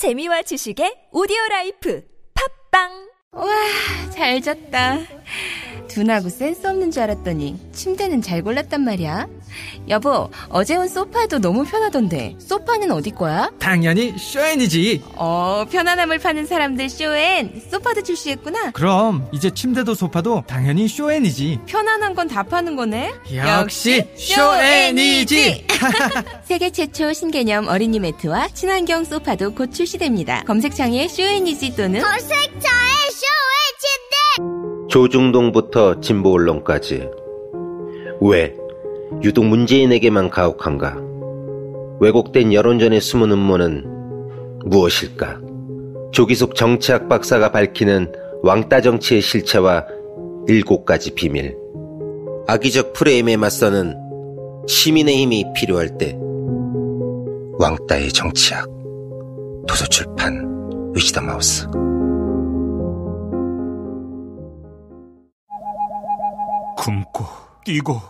재미와 지식의 오디오 라이프 팟빵 와, 잘 잤다. 둔하고 센스 없는 줄 알았더니 침대는 잘 골랐단 말이야. 여보, 어제 온 소파도 너무 편하던데 소파는 어디 거야? 당연히 쇼엔이지. 어, 편안함을 파는 사람들 쇼엔 소파도 출시했구나. 그럼 이제 침대도 소파도 당연히 쇼엔이지. 편안한 건 다 파는 거네. 역시 쇼엔이지. 세계 최초 신개념 어린이 매트와 친환경 소파도 곧 출시됩니다. 검색창에 쇼엔이지 또는 검색창에 쇼의 조중동부터 진보 언론까지 왜 유독 문재인에게만 가혹한가? 왜곡된 여론전의 숨은 음모는 무엇일까? 조기숙 정치학 박사가 밝히는 왕따 정치의 실체와 일곱 가지 비밀. 악의적 프레임에 맞서는 시민의 힘이 필요할 때 왕따의 정치학. 도서출판 위시더 마우스. 굶고 뛰고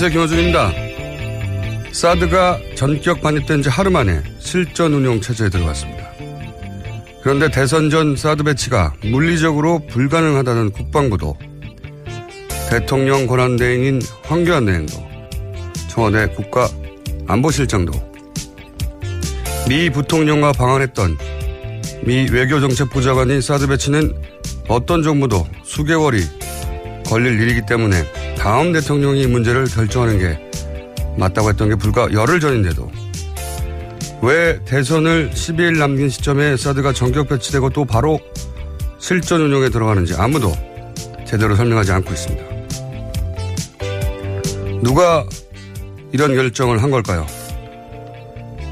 안녕하세요. 김호준입니다. 사드가 전격 반입된 지 하루 만에 실전 운용 체제에 들어갔습니다. 그런데 대선 전 사드 배치가 물리적으로 불가능하다는 국방부도 대통령 권한대행인 황교안 대행도 청와대 국가 안보실장도 미 부통령과 방한했던 미 외교정책부장관인 사드 배치는 어떤 정부도 수개월이 걸릴 일이기 때문에 다음 대통령이 이 문제를 결정하는 게 맞다고 했던 게 불과 열흘 전인데도 왜 대선을 12일 남긴 시점에 사드가 전격 배치되고 또 바로 실전 운용에 들어가는지 아무도 제대로 설명하지 않고 있습니다. 누가 이런 결정을 한 걸까요?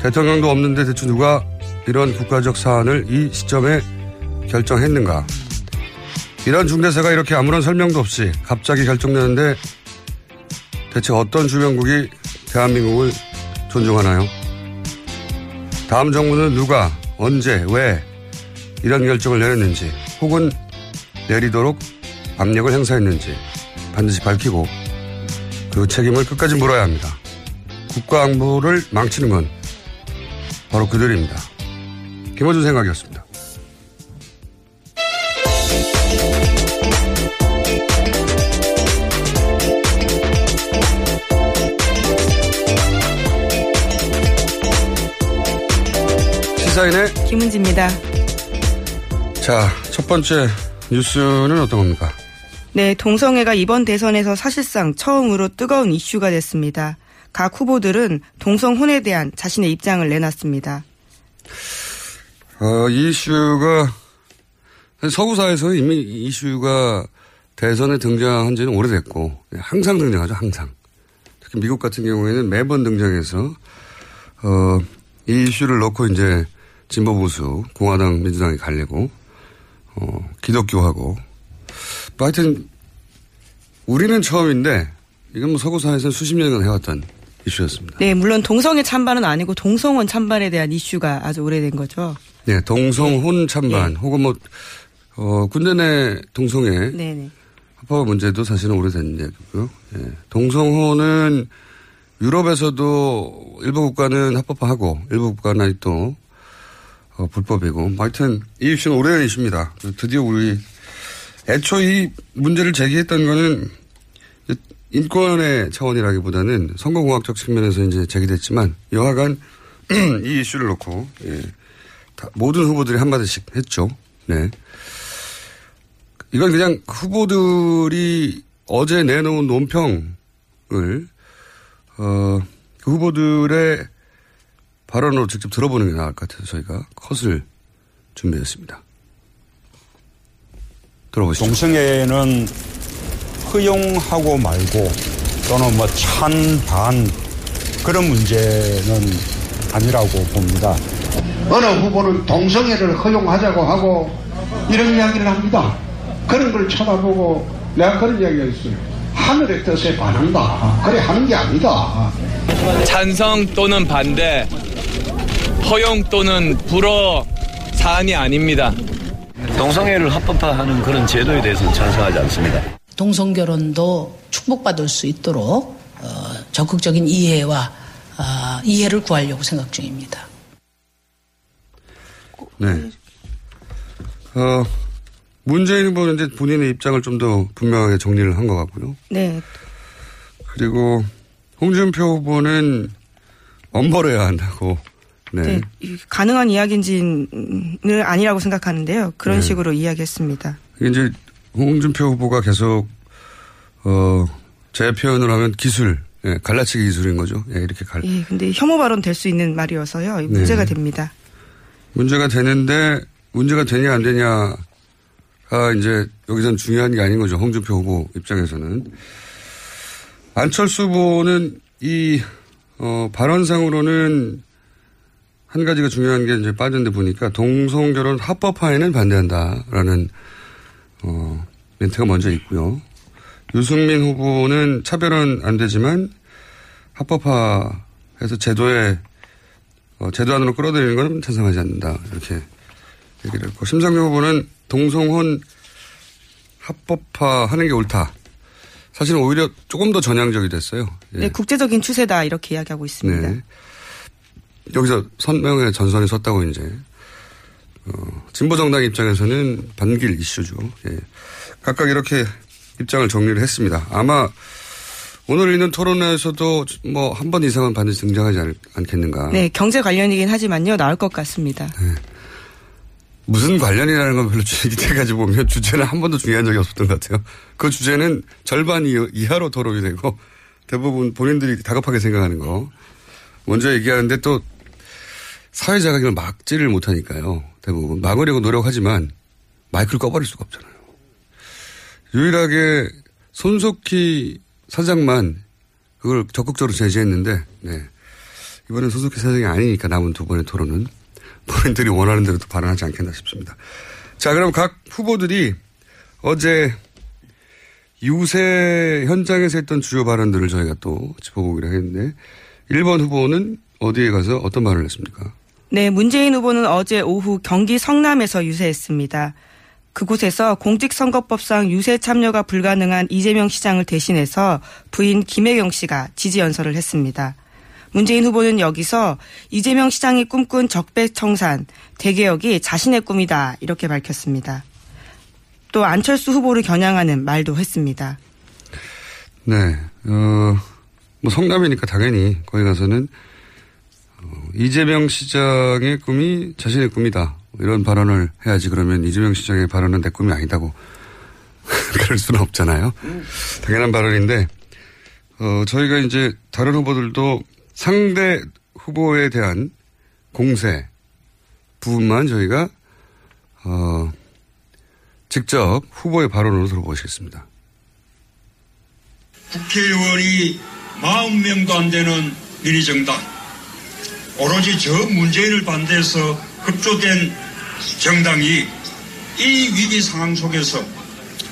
대통령도 없는데 대체 누가 이런 국가적 사안을 이 시점에 결정했는가? 이런 중대사가 이렇게 아무런 설명도 없이 갑자기 결정되는데 대체 어떤 주변국이 대한민국을 존중하나요? 다음 정부는 누가, 언제, 왜 이런 결정을 내렸는지 혹은 내리도록 압력을 행사했는지 반드시 밝히고 그 책임을 끝까지 물어야 합니다. 국가 안보를 망치는 건 바로 그들입니다. 김호준 생각이었습니다. 시사인의 김은지입니다. 자, 첫 번째 뉴스는 어떤 겁니까? 네, 동성애가 이번 대선에서 사실상 처음으로 뜨거운 이슈가 됐습니다. 각 후보들은 동성혼에 대한 자신의 입장을 내놨습니다. 어, 이 이슈가 서구사에서 이미 이 이슈가 대선에 등장한 지는 오래됐고 항상 등장하죠, 항상. 특히 미국 같은 경우에는 매번 등장해서 어, 이 이슈를 놓고 이제 진보 보수 공화당 민주당이 갈리고 어, 기독교하고 뭐 하여튼 우리는 처음인데 이건 뭐 서구사에서 수십 년간 해왔던 이슈였습니다. 네, 물론 동성애 찬반은 아니고 동성혼 찬반에 대한 이슈가 아주 오래된 거죠. 네, 동성혼 찬반 네. 혹은 뭐 어, 군대 내 동성애 네네. 합법 문제도 사실은 오래된 얘기고요. 예. 동성혼은 유럽에서도 일부 국가는 합법화하고 일부 국가는 아직도 어, 불법이고. 하여튼 이 이슈는 오래된 이슈입니다. 드디어 우리 애초 이 문제를 제기했던 거는 인권의 차원이라기보다는 선거공학적 측면에서 이제 제기됐지만 여하간 이 이슈를 놓고 예, 모든 후보들이 한마디씩 했죠. 네. 이건 그냥 후보들이 어제 내놓은 논평을 어, 그 후보들의 발언으로 직접 들어보는 게 나을 것 같아서 저희가 컷을 준비했습니다. 들어보시죠. 동성애는 허용하고 말고 또는 뭐 찬반 그런 문제는 아니라고 봅니다. 어느 후보는 동성애를 허용하자고 하고 이런 이야기를 합니다. 그런 걸 쳐다보고 내가 그런 이야기가 있어요. 하늘의 뜻에 반한다. 그래 하는 게 아니다. 찬성 또는 반대, 허용 또는 불허 사안이 아닙니다. 동성애를 합법화하는 그런 제도에 대해서는 찬성하지 않습니다. 동성 결혼도 축복받을 수 있도록 어, 적극적인 이해와 어, 이해를 구하려고 생각 중입니다. 네. 어, 문재인 후보는 이제 본인의 입장을 좀 더 분명하게 정리를 한 것 같고요. 네. 그리고 홍준표 후보는 엄벌해야 한다고. 네. 네. 가능한 이야기인지는 아니라고 생각하는데요. 그런 네. 식으로 이야기했습니다. 이제 홍준표 후보가 계속 어, 제 표현을 하면 기술, 예, 갈라치기 기술인 거죠. 예, 이렇게 갈. 예, 근데 혐오 발언 될 수 있는 말이어서요. 문제가 네. 됩니다. 문제가 되는데 문제가 되냐 안 되냐 가 이제 여기선 중요한 게 아닌 거죠. 홍준표 후보 입장에서는. 안철수 후보는 이, 어, 발언상으로는 한 가지가 중요한 게 이제 빠졌는데 보니까 동성결혼 합법화에는 반대한다라는, 어, 멘트가 먼저 있고요. 유승민 후보는 차별은 안 되지만 합법화해서 제도에 어, 제도 안으로 끌어들이는 건 찬성하지 않는다. 이렇게 얘기를 했고 심상정 후보는 동성혼 합법화 하는 게 옳다. 사실은 오히려 조금 더 전향적이 됐어요. 예. 네, 국제적인 추세다 이렇게 이야기하고 있습니다. 네. 여기서 선명의 전선이 섰다고 이제 어, 진보 정당 입장에서는 반길 이슈죠. 예. 각각 이렇게 입장을 정리를 했습니다. 아마 오늘 있는 토론에서도 뭐 한 번 이상은 반드시 등장하지 않, 겠는가 네, 경제 관련이긴 하지만요, 나올 것 같습니다. 네. 무슨 관련이라는 건 별로 이때까지 보면 주제는 한 번도 중요한 적이 없었던 것 같아요. 그 주제는 절반 이하로 토론이 되고 대부분 본인들이 다급하게 생각하는 거 먼저 얘기하는데 또 사회자가 이걸 막지를 못하니까요. 대부분 막으려고 노력하지만 마이크를 꺼버릴 수가 없잖아요. 유일하게 손석희 사장만 그걸 적극적으로 제지했는데 네. 이번엔 손석희 사장이 아니니까 남은 두 번의 토론은 본인들이 원하는 대로 도 발언하지 않겠나 싶습니다. 자, 그럼 각 후보들이 어제 유세 현장에서 했던 주요 발언들을 저희가 또 짚어보기로 했는데 1번 후보는 어디에 가서 어떤 말을 했습니까? 네, 문재인 후보는 어제 오후 경기 성남에서 유세했습니다. 그곳에서 공직선거법상 유세 참여가 불가능한 이재명 시장을 대신해서 부인 김혜경 씨가 지지 연설을 했습니다. 문재인 후보는 여기서 이재명 시장이 꿈꾼 적배청산, 대개혁이 자신의 꿈이다 이렇게 밝혔습니다. 또 안철수 후보를 겨냥하는 말도 했습니다. 네, 어, 뭐 성남이니까 당연히 거기 가서는 어, 이재명 시장의 꿈이 자신의 꿈이다. 이런 발언을 해야지 그러면 이재명 시장의 발언은 내 꿈이 아니다고 그럴 수는 없잖아요. 당연한 발언인데 어, 저희가 이제 다른 후보들도 상대 후보에 대한 공세 부분만 저희가 어, 직접 후보의 발언으로 들어보시겠습니다. 국회의원이 40명도 안 되는 민의정당 오로지 저 문재인을 반대해서 급조된 정당이 이 위기 상황 속에서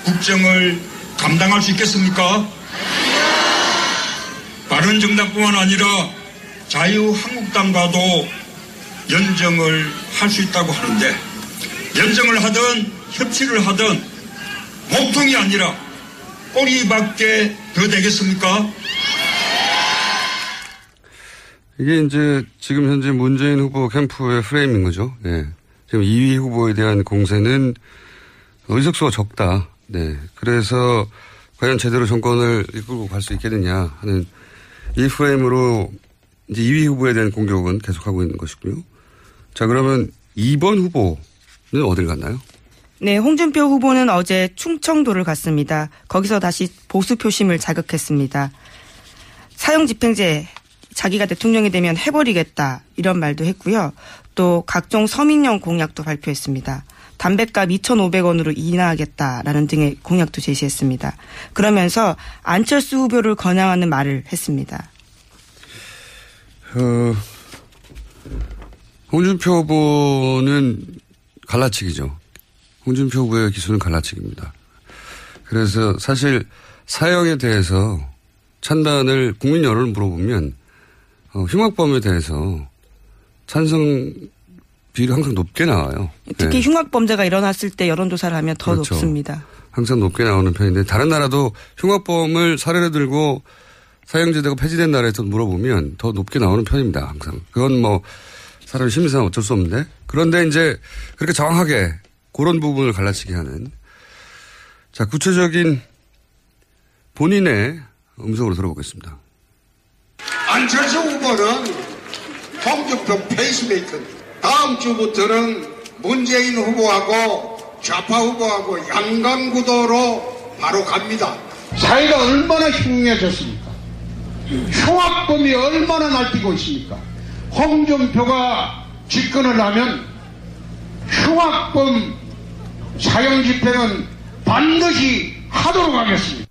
국정을 감당할 수 있겠습니까? 바른정당뿐만 아니라 자유한국당과도 연정을 할 수 있다고 하는데 연정을 하든 협치를 하든 목통이 아니라 꼬리밖에 더 되겠습니까? 이게 이제 지금 현재 문재인 후보 캠프의 프레임인 거죠. 예. 지금 2위 후보에 대한 공세는 의석수가 적다. 네. 그래서 과연 제대로 정권을 이끌고 갈 수 있겠느냐 하는 이 프레임으로 이제 2위 후보에 대한 공격은 계속하고 있는 것이고요. 자, 그러면 2번 후보는 어딜 갔나요? 네, 홍준표 후보는 어제 충청도를 갔습니다. 거기서 다시 보수 표심을 자극했습니다. 사형 집행제 자기가 대통령이 되면 해버리겠다 이런 말도 했고요. 또 각종 서민형 공약도 발표했습니다. 담배값 2,500원으로 인하하겠다라는 등의 공약도 제시했습니다. 그러면서 안철수 후보를 겨냥하는 말을 했습니다. 어, 홍준표 후보는 갈라치기죠. 홍준표 후보의 기수는 갈라치기입니다. 그래서 사실 사형에 대해서 찬단을 국민 여론을 물어보면 어, 흉악범에 대해서 찬성 비율이 항상 높게 나와요. 특히 네. 흉악범죄가 일어났을 때 여론조사를 하면 더 그렇죠. 높습니다. 항상 높게 나오는 편인데 다른 나라도 흉악범을 사례로 들고 사형제도가 폐지된 나라에서 물어보면 더 높게 나오는 편입니다. 항상. 그건 뭐 사람 심리상 어쩔 수 없는데 그런데 이제 그렇게 정확하게 그런 부분을 갈라치게 하는 자 구체적인 본인의 음성으로 들어보겠습니다. 안철수 후보는 홍준표 페이스메이커입니다. 다음 주부터는 문재인 후보하고 좌파 후보하고 양강구도로 바로 갑니다. 사회가 얼마나 흉흉해졌습니까? 흉악범이 얼마나 날뛰고 있습니까? 홍준표가 집권을 하면 흉악범 사형 집행은 반드시 하도록 하겠습니다.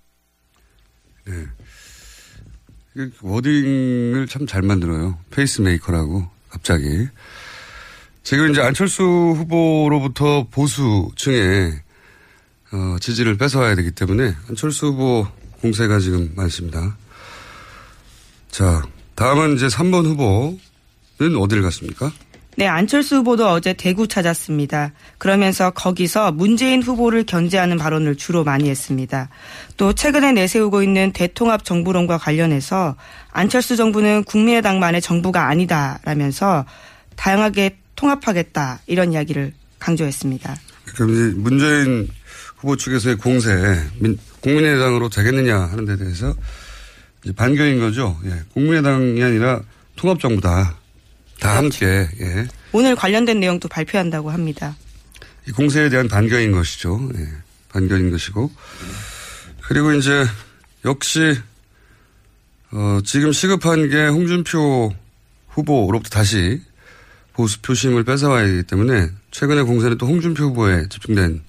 이 wording을 참 잘 만들어요. 페이스메이커라고 갑자기. 지금 이제 안철수 후보로부터 보수층의 어, 지지를 뺏어와야 되기 때문에 안철수 후보 공세가 지금 많습니다. 자, 다음은 이제 3번 후보는 어디를 갔습니까? 네, 안철수 후보도 어제 대구 찾았습니다. 그러면서 거기서 문재인 후보를 견제하는 발언을 주로 많이 했습니다. 또 최근에 내세우고 있는 대통합 정부론과 관련해서 안철수 정부는 국민의당만의 정부가 아니다라면서 다양하게 통합하겠다 이런 이야기를 강조했습니다. 그럼 이제 문재인 후보 측에서의 공세, 민- 국민의당으로 되겠느냐 하는 데 대해서 반겨인 거죠. 예. 국민의당이 아니라 통합정부다. 다 함께, 예. 오늘 관련된 내용도 발표한다고 합니다. 이 공세에 대한 반겨인 것이죠. 예. 반겨인 것이고. 그리고 이제 역시, 어, 지금 시급한 게 홍준표 후보로부터 다시 보수 표심을 뺏어와야 하기 때문에 최근의 공세는 또 홍준표 후보에 집중된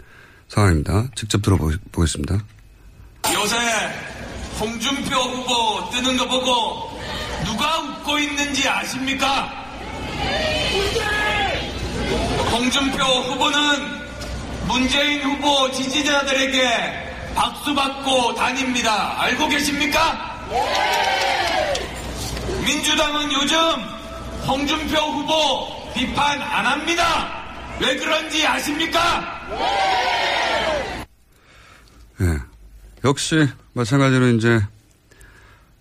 상황입니다. 직접 들어보겠습니다. 요새 홍준표 후보 뜨는 거 보고 누가 웃고 있는지 아십니까? 홍준표 후보는 문재인 후보 지지자들에게 박수 받고 다닙니다. 알고 계십니까? 민주당은 요즘 홍준표 후보 비판 안 합니다. 왜 그런지 아십니까? 예. 역시 마찬가지로 이제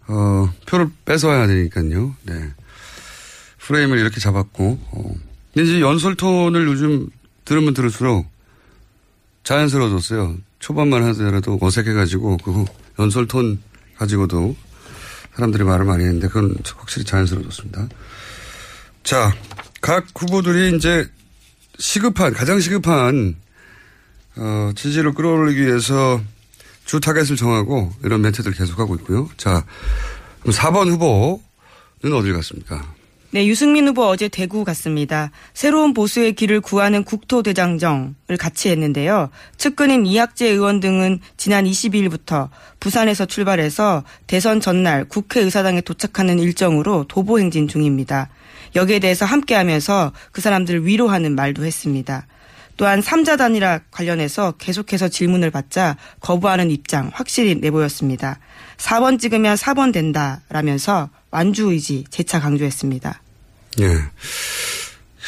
어, 표를 뺏어와야 되니까요. 네. 프레임을 이렇게 잡았고 어. 이제 연설 톤을 요즘 들으면 들을수록 자연스러워졌어요. 초반만 하더라도 어색해가지고 그 연설 톤 가지고도 사람들이 말을 많이 했는데 그건 확실히 자연스러워졌습니다. 자, 각 후보들이 이제 시급한 가장 시급한 어, 지지를 끌어올리기 위해서 주 타겟을 정하고 이런 멘트들을 계속하고 있고요. 자, 그럼 4번 후보는 어딜 갔습니까? 네, 유승민 후보 어제 대구 갔습니다. 새로운 보수의 길을 구하는 국토대장정을 같이 했는데요. 측근인 이학재 의원 등은 지난 22일부터 부산에서 출발해서 대선 전날 국회의사당에 도착하는 일정으로 도보 행진 중입니다. 여기에 대해서 함께하면서 그 사람들을 위로하는 말도 했습니다. 또한 3자 단일화 관련해서 계속해서 질문을 받자 거부하는 입장 확실히 내보였습니다. 4번 찍으면 4번 된다라면서 완주 의지 재차 강조했습니다. 예.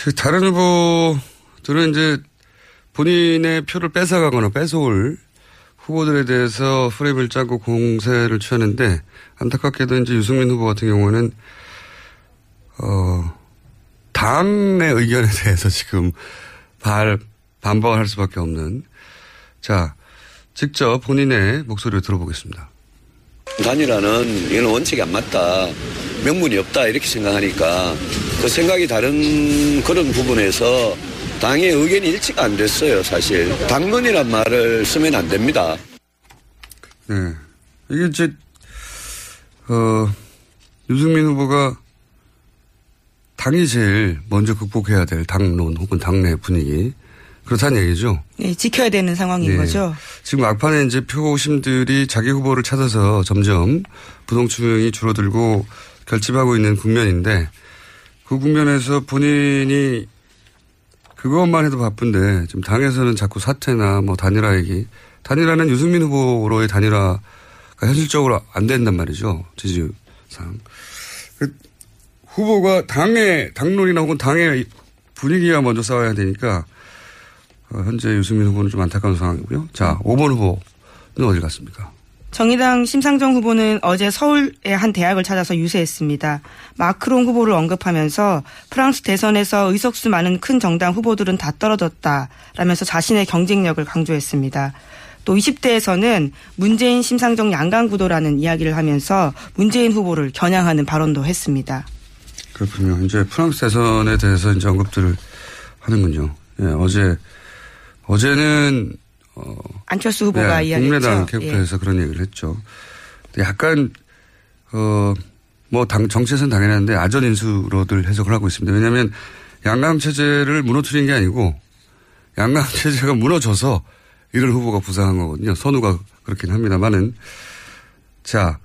그 다른 후보들은 이제 본인의 표를 뺏어가거나 뺏어올 후보들에 대해서 프레임을 짜고 공세를 취하는데 안타깝게도 이제 유승민 후보 같은 경우는 어, 당의 의견에 대해서 지금 발, 반박을 할 수밖에 없는. 자, 직접 본인의 목소리를 들어보겠습니다. 단일화는 이건 원칙이 안 맞다. 명분이 없다. 이렇게 생각하니까 그 생각이 다른 그런 부분에서 당의 의견이 일치가 안 됐어요. 사실. 당론이란 말을 쓰면 안 됩니다. 네. 이게 이제, 어, 유승민 후보가 당이 제일 먼저 극복해야 될 당론 혹은 당내 분위기. 그렇다는 얘기죠. 네, 지켜야 되는 상황인 네. 거죠. 지금 막판에 이제 표심들이 자기 후보를 찾아서 점점 부동층이 줄어들고 결집하고 있는 국면인데 그 국면에서 본인이 그것만 해도 바쁜데 지금 당에서는 자꾸 사퇴나 뭐 단일화 얘기 단일화는 유승민 후보로의 단일화가 현실적으로 안 된단 말이죠. 지지율상. 그 후보가 당의 당론이나 혹은 당의 분위기와 먼저 싸워야 되니까 어, 현재 유승민 후보는 좀 안타까운 상황이고요. 자, 5번 후보는 어디 갔습니까? 정의당 심상정 후보는 어제 서울의 한 대학을 찾아서 유세했습니다. 마크롱 후보를 언급하면서 프랑스 대선에서 의석수 많은 큰 정당 후보들은 다 떨어졌다라면서 자신의 경쟁력을 강조했습니다. 또 20대에서는 문재인 심상정 양강 구도라는 이야기를 하면서 문재인 후보를 겨냥하는 발언도 했습니다. 그렇군요. 이제 프랑스 대선에 대해서 이제 언급들을 하는군요. 예, 어제, 어제는, 어. 안철수 후보가 네, 이야기했죠. 국민의당 개국해서 예. 그런 얘기를 했죠. 약간, 어, 뭐, 당, 정치에서는 당연한데 아전인수로들 해석을 하고 있습니다. 왜냐하면 양강 체제를 무너뜨린 게 아니고 양강 체제가 무너져서 이를 후보가 부상한 거거든요. 선우가 그렇긴 합니다만은. 자,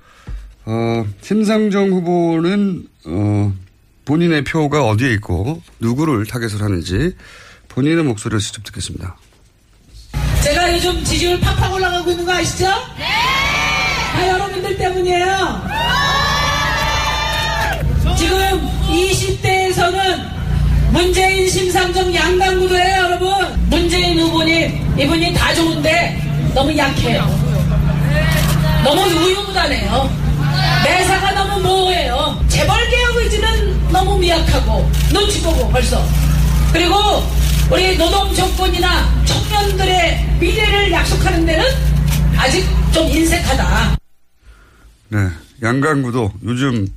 어, 심상정 후보는, 어, 본인의 표가 어디에 있고 누구를 타겟을 하는지 본인의 목소리를 직접 듣겠습니다. 제가 요즘 지지율 팍팍 올라가고 있는 거 아시죠? 네! 다 여러분들 때문이에요. 지금 20대에서는 문재인 심상정 양강구도예요, 여러분. 문재인 후보님, 이분이 다 좋은데 너무 약해요. 너무 우유부단해요. 매사가 너무 모호해요. 재벌 개혁 의지는 너무 미약하고 눈치 보고 벌써. 그리고 우리 노동 정권이나 청년들의 미래를 약속하는 데는 아직 좀 인색하다. 네. 양강구도 요즘,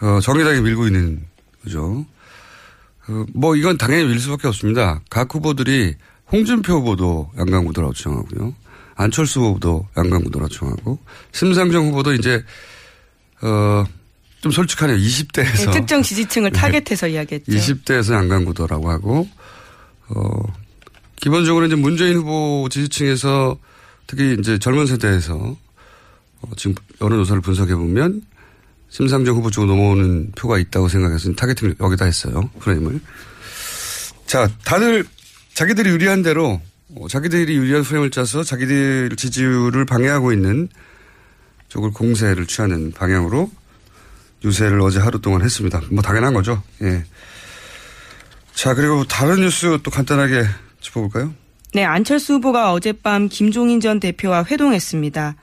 어, 정의당이 밀고 있는 거죠. 어, 뭐 이건 당연히 밀 수밖에 없습니다. 각 후보들이 홍준표 후보도 양강구도라고 주장하고요. 안철수 후보도 양강구도라고 주장하고 심상정 후보도 이제 어, 좀 솔직하네요. 20대에서. 네, 특정 지지층을 네. 타겟해서 이야기했죠. 20대에서 양강구도라고 하고, 어, 기본적으로 이제 문재인 후보 지지층에서 특히 이제 젊은 세대에서 어, 지금 여론조사를 분석해 보면 심상정 후보 쪽으로 넘어오는 표가 있다고 생각해서 타겟팅을 여기다 했어요. 프레임을. 자, 다들 자기들이 유리한 대로 어, 자기들이 유리한 프레임을 짜서 자기들 지지율을 방해하고 있는 쪽을 공세를 취하는 방향으로 유세를 어제 하루 동안 했습니다. 뭐 당연한 거죠. 예. 자, 그리고 다른 뉴스 또 간단하게 짚어볼까요? 네, 안철수 후보가 어젯밤 김종인 전 대표와 회동했습니다.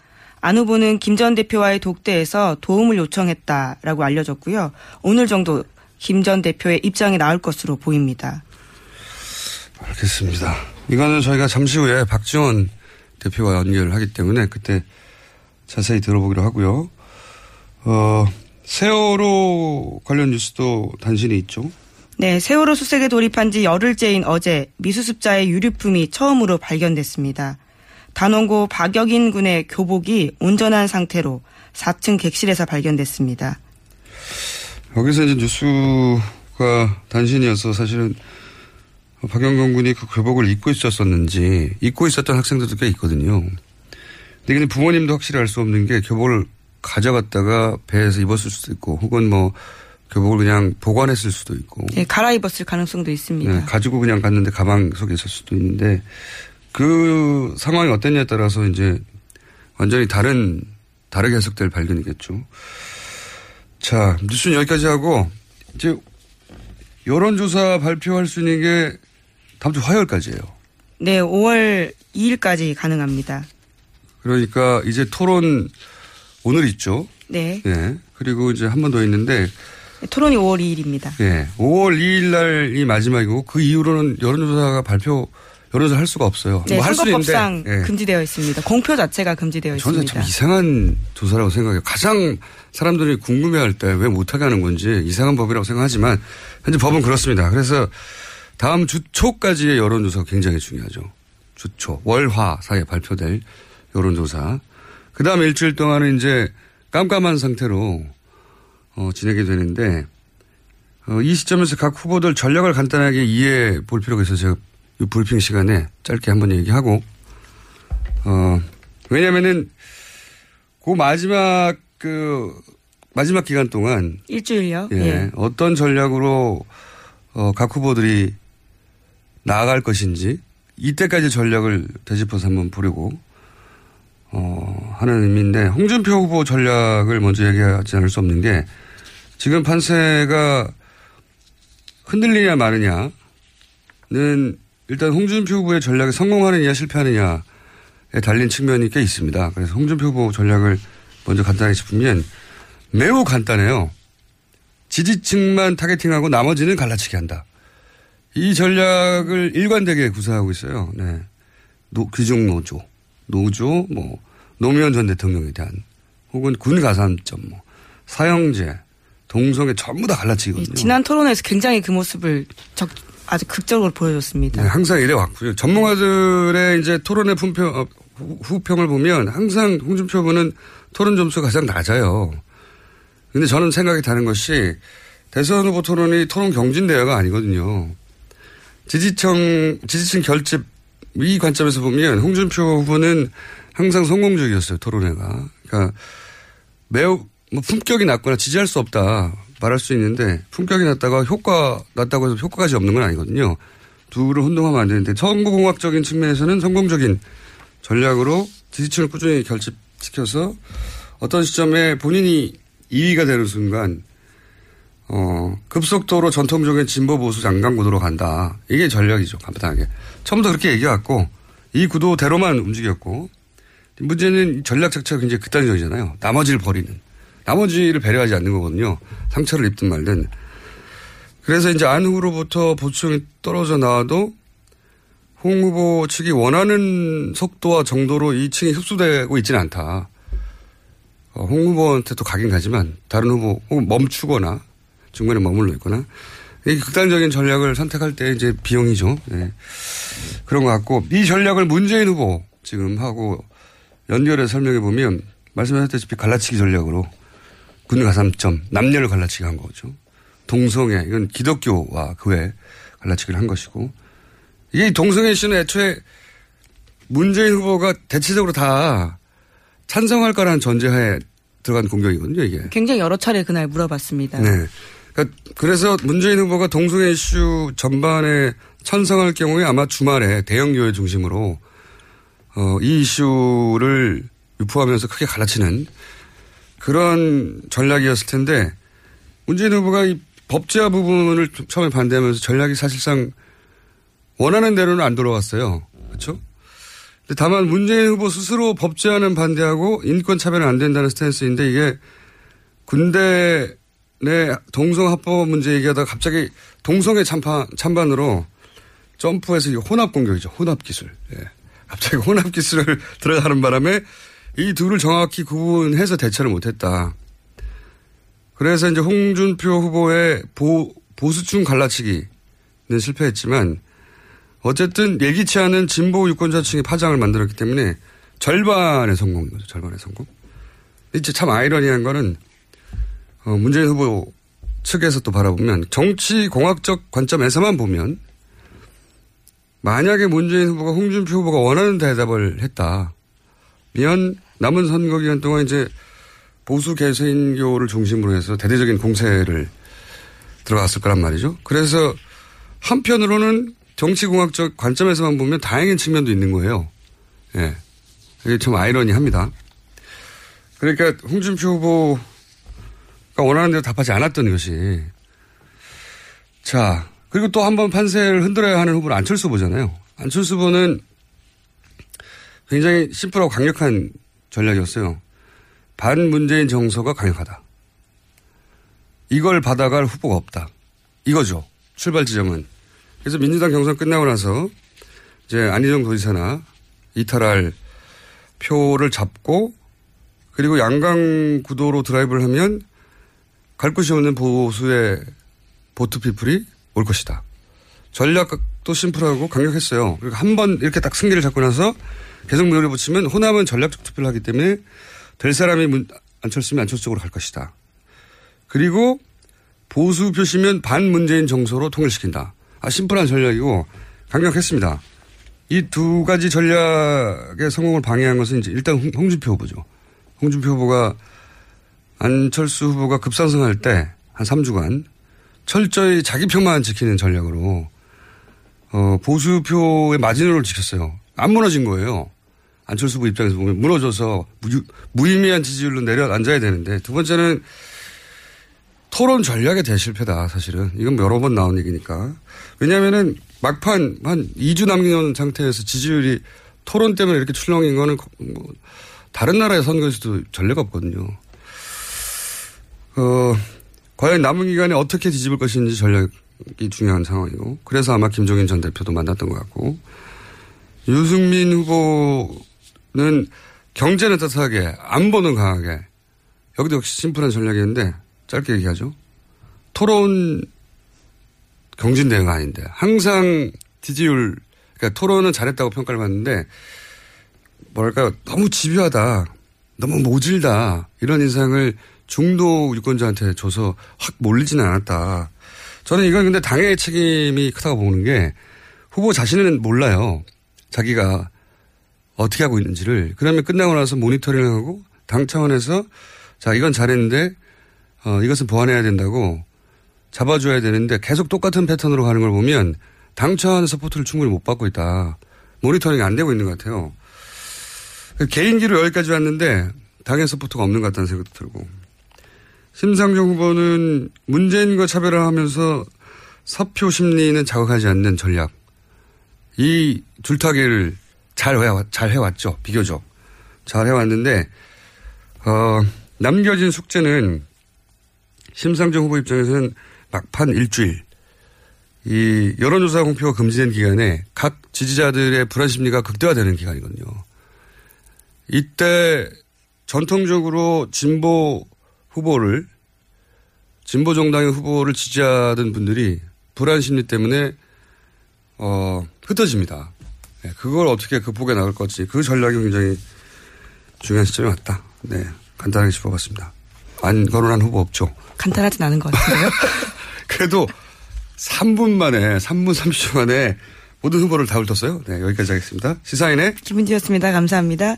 안 후보는 김 전 대표와의 독대에서 도움을 요청했다라고 알려졌고요. 오늘 정도 김 전 대표의 입장이 나올 것으로 보입니다. 알겠습니다. 이거는 저희가 잠시 후에 박지원 대표와 연결을 하기 때문에 그때 자세히 들어보기로 하고요. 어, 세월호 관련 뉴스도 단신이 있죠. 네, 세월호 수색에 돌입한 지 열흘째인 어제 미수습자의 유류품이 처음으로 발견됐습니다. 단원고 박여긴 군의 교복이 온전한 상태로 4층 객실에서 발견됐습니다. 여기서 이제 뉴스가 단신이어서 사실은 박영경 군이 그 교복을 입고 있었었는지 입고 있었던 학생들도 꽤 있거든요. 근데 근데 부모님도 확실히 알 수 없는 게 교복을 가져갔다가 배에서 입었을 수도 있고 혹은 뭐 교복을 그냥 보관했을 수도 있고 네, 갈아입었을 가능성도 있습니다. 네, 가지고 그냥 갔는데 가방 속에 있을 수도 있는데 그 상황이 어땠냐에 따라서 이제 완전히 다른 다르게 해석될 발견이겠죠. 자 뉴스는 여기까지 하고 이제 여론조사 발표할 수 있는 게 다음 주 화요일까지예요. 네, 5월 2일까지 가능합니다. 그러니까 이제 토론 오늘 있죠. 네. 네. 그리고 이제 한 번 더 있는데 토론이 5월 2일입니다. 예. 5월 2일 날이 마지막이고 그 이후로는 여론조사가 발표 여론조사 할 수가 없어요. 네, 뭐할 선거법상 예. 금지되어 있습니다. 공표 자체가 금지되어 저는 있습니다. 참 이상한 조사라고 생각해요. 가장 사람들이 궁금해할 때 왜 못하게 하는 건지 이상한 법이라고 생각하지만 현재 법은 그렇습니다. 그래서 다음 주 초까지의 여론조사가 굉장히 중요하죠. 주 초, 월화 사이에 발표될 여론조사. 그 다음에 일주일 동안은 이제 깜깜한 상태로 어, 지내게 되는데 어, 이 시점에서 각 후보들 전략을 간단하게 이해해 볼 필요가 있어서 제가 이 브리핑 시간에 짧게 한번 얘기하고 어, 왜냐면은 그 마지막 그 마지막 기간 동안 일주일요. 예, 예. 어떤 전략으로 어, 각 후보들이 나아갈 것인지 이때까지 전략을 되짚어서 한번 보려고 어, 하는 의미인데 홍준표 후보 전략을 먼저 얘기하지 않을 수 없는 게 지금 판세가 흔들리냐 마느냐는 일단 홍준표 후보의 전략이 성공하느냐 실패하느냐에 달린 측면이 꽤 있습니다. 그래서 홍준표 후보 전략을 먼저 간단히 짚으면 매우 간단해요. 지지층만 targeting하고 나머지는 갈라치기 한다. 이 전략을 일관되게 구사하고 있어요. 네. 노, 귀중 노조, 노조, 뭐, 노무현 전 대통령에 대한 혹은 군 가산점, 뭐, 사형제, 동성애 전부 다 갈라치기거든요. 지난 토론에서 굉장히 그 모습을 적, 아주 극적으로 보여줬습니다. 네, 항상 이래 왔고요. 전문가들의 이제 토론의 품평, 어, 후, 후평을 보면 항상 홍준표 후보는 토론 점수가 가장 낮아요. 근데 저는 생각이 다른 것이 대선 후보 토론이 토론 경진 대회가 아니거든요. 지지층, 지지층 결집 이 관점에서 보면 홍준표 후보는 항상 성공적이었어요, 토론회가. 그러니까 매우 뭐 품격이 낮거나 지지할 수 없다 말할 수 있는데 품격이 낮다가 효과 낮다고 해서 효과까지 없는 건 아니거든요. 둘을 혼동하면 안 되는데 선거공학적인 측면에서는 성공적인 전략으로 지지층을 꾸준히 결집시켜서 어떤 시점에 본인이 2위가 되는 순간 어, 급속도로 전통적인 진보 보수 장강 구도로 간다. 이게 전략이죠. 간단하게. 처음부터 그렇게 얘기해왔고, 이 구도대로만 움직였고, 문제는 전략 자체가 굉장히 극단적이잖아요. 나머지를 버리는. 나머지를 배려하지 않는 거거든요. 상처를 입든 말든. 그래서 이제 안 후로부터 보충이 떨어져 나와도 홍 후보 측이 원하는 속도와 정도로 이 층이 흡수되고 있지는 않다. 어, 홍 후보한테 또 가긴 가지만 다른 후보 혹은 멈추거나 중간에 머물러 있거나 이 극단적인 전략을 선택할 때 이제 비용이죠. 네. 그런 것 같고 이 전략을 문재인 후보 지금 하고 연결해 설명해 보면 말씀하셨다시피 갈라치기 전략으로 군 가산점 남녀를 갈라치기 한 거죠. 동성애 이건 기독교와 그 외 갈라치기를 한 것이고 이게 동성애 이슈는 애초에 문재인 후보가 대체적으로 다 찬성할 거라는 전제하에 들어간 공격이거든요, 이게. 굉장히 여러 차례 그날 물어봤습니다. 네. 그러니까 그래서 문재인 후보가 동성애 이슈 전반에 찬성할 경우에 아마 주말에 대형 교회 중심으로 어, 이 이슈를 유포하면서 크게 갈라치는 그런 전략이었을 텐데 문재인 후보가 이 법제화 부분을 처음에 반대하면서 전략이 사실상 원하는 대로는 안 돌아왔어요. 그렇죠? 다만 문재인 후보 스스로 법제화는 반대하고 인권 차별은 안 된다는 스탠스인데 이게 군대 내 동성 합법 문제 얘기하다가 갑자기 동성애 찬반, 찬반으로 점프해서 혼합 공격이죠. 혼합 기술. 예. 갑자기 혼합 기술을 들어가는 바람에 이 둘을 정확히 구분해서 대처를 못했다. 그래서 이제 홍준표 후보의 보, 보수층 갈라치기는 실패했지만 어쨌든 예기치 않은 진보 유권자층의 파장을 만들었기 때문에 절반의 성공인 거죠. 절반의 성공. 이제 참 아이러니한 거는 어, 문재인 후보 측에서 또 바라보면 정치 공학적 관점에서만 보면 만약에 문재인 후보가 홍준표 후보가 원하는 대답을 했다면 남은 선거 기간 동안 이제 보수 개신교를 중심으로 해서 대대적인 공세를 들어갔을 거란 말이죠. 그래서 한편으로는 정치공학적 관점에서만 보면 다행인 측면도 있는 거예요. 예. 이게 참 아이러니합니다. 그러니까 홍준표 후보 가 원하는 대로 답하지 않았던 것이 자 그리고 또 한 번 판세를 흔들어야 하는 후보는 안철수 후보잖아요. 안철수 후보는 굉장히 심플하고 강력한 전략이었어요. 반문재인 정서가 강력하다. 이걸 받아갈 후보가 없다. 이거죠. 출발 지점은. 그래서 민주당 경선 끝나고 나서 이제 안희정 도지사나 이탈할 표를 잡고 그리고 양강 구도로 드라이브를 하면 갈 곳이 없는 보수의 보트피플이 올 것이다. 전략도 심플하고 강력했어요. 그리고 한 번 이렇게 딱 승기를 잡고 나서 계속 밀어붙이면 호남은 전략적 투표를 하기 때문에 될 사람이 문, 안철수면 안철수 쪽으로 갈 것이다. 그리고 보수 표시면 반문재인 정서로 통일시킨다. 아, 심플한 전략이고 강력했습니다. 이 두 가지 전략의 성공을 방해한 것은 이제 일단 홍준표 후보죠. 홍준표 후보가 안철수 후보가 급상승할 때 한 3주간 철저히 자기 표만 지키는 전략으로 어, 보수표의 마지노를 지켰어요. 안 무너진 거예요. 안철수 후보 입장에서 보면 무너져서 무, 무의미한 지지율로 내려 앉아야 되는데 두 번째는 토론 전략의 대실패다 사실은 이건 여러 번 나온 얘기니까 왜냐하면은 막판 한 2주 남긴 상태에서 지지율이 토론 때문에 이렇게 출렁인 거는 뭐 다른 나라의 선거에서도 전례가 없거든요. 어, 과연 남은 기간에 어떻게 뒤집을 것인지 전략이 중요한 상황이고 그래서 아마 김종인 전 대표도 만났던 것 같고 유승민 후보는 경제는 따뜻하게 안보는 강하게 여기도 역시 심플한 전략이었는데 짧게 얘기하죠. 토론 경진 대응 아닌데 항상 지지율 그러니까 토론은 잘했다고 평가를 받는데 뭐랄까 너무 집요하다 너무 모질다 이런 인상을 중도 유권자한테 줘서 확 몰리지는 않았다. 저는 이건 근데 당의 책임이 크다고 보는 게 후보 자신은 몰라요. 자기가 어떻게 하고 있는지를. 그러면 끝나고 나서 모니터링하고 당 차원에서 자, 이건 잘했는데 어, 이것은 보완해야 된다고 잡아줘야 되는데 계속 똑같은 패턴으로 가는 걸 보면 당 차원 support를 충분히 못 받고 있다. 모니터링이 안 되고 있는 것 같아요. 개인기로 여기까지 왔는데 당의 support가 없는 것 같다는 생각도 들고. 심상정 후보는 문재인과 차별을 하면서 사표 심리는 자극하지 않는 전략. 이 줄타기를 잘, 해, 잘 해왔죠. 비교적. 잘 해왔는데, 어, 남겨진 숙제는 심상정 후보 입장에서는 막판 일주일. 이 여론조사 공표가 금지된 기간에 각 지지자들의 불안 심리가 극대화되는 기간이거든요. 이때 전통적으로 진보 후보를 진보 정당의 후보를 지지하던 분들이 불안 심리 때문에 어, 흩어집니다. 네, 그걸 어떻게 극복해 나갈 건지 그 전략이 굉장히 중요한 시점이 왔다. 네, 간단하게 짚어봤습니다. 안 거론한 후보 없죠? 간단하진 않은 것 같은데요. 그래도 3분 만에 3분 30초 만에 모든 후보를 다 훑었어요. 네, 여기까지 하겠습니다. 시사인의 김은지였습니다. 감사합니다.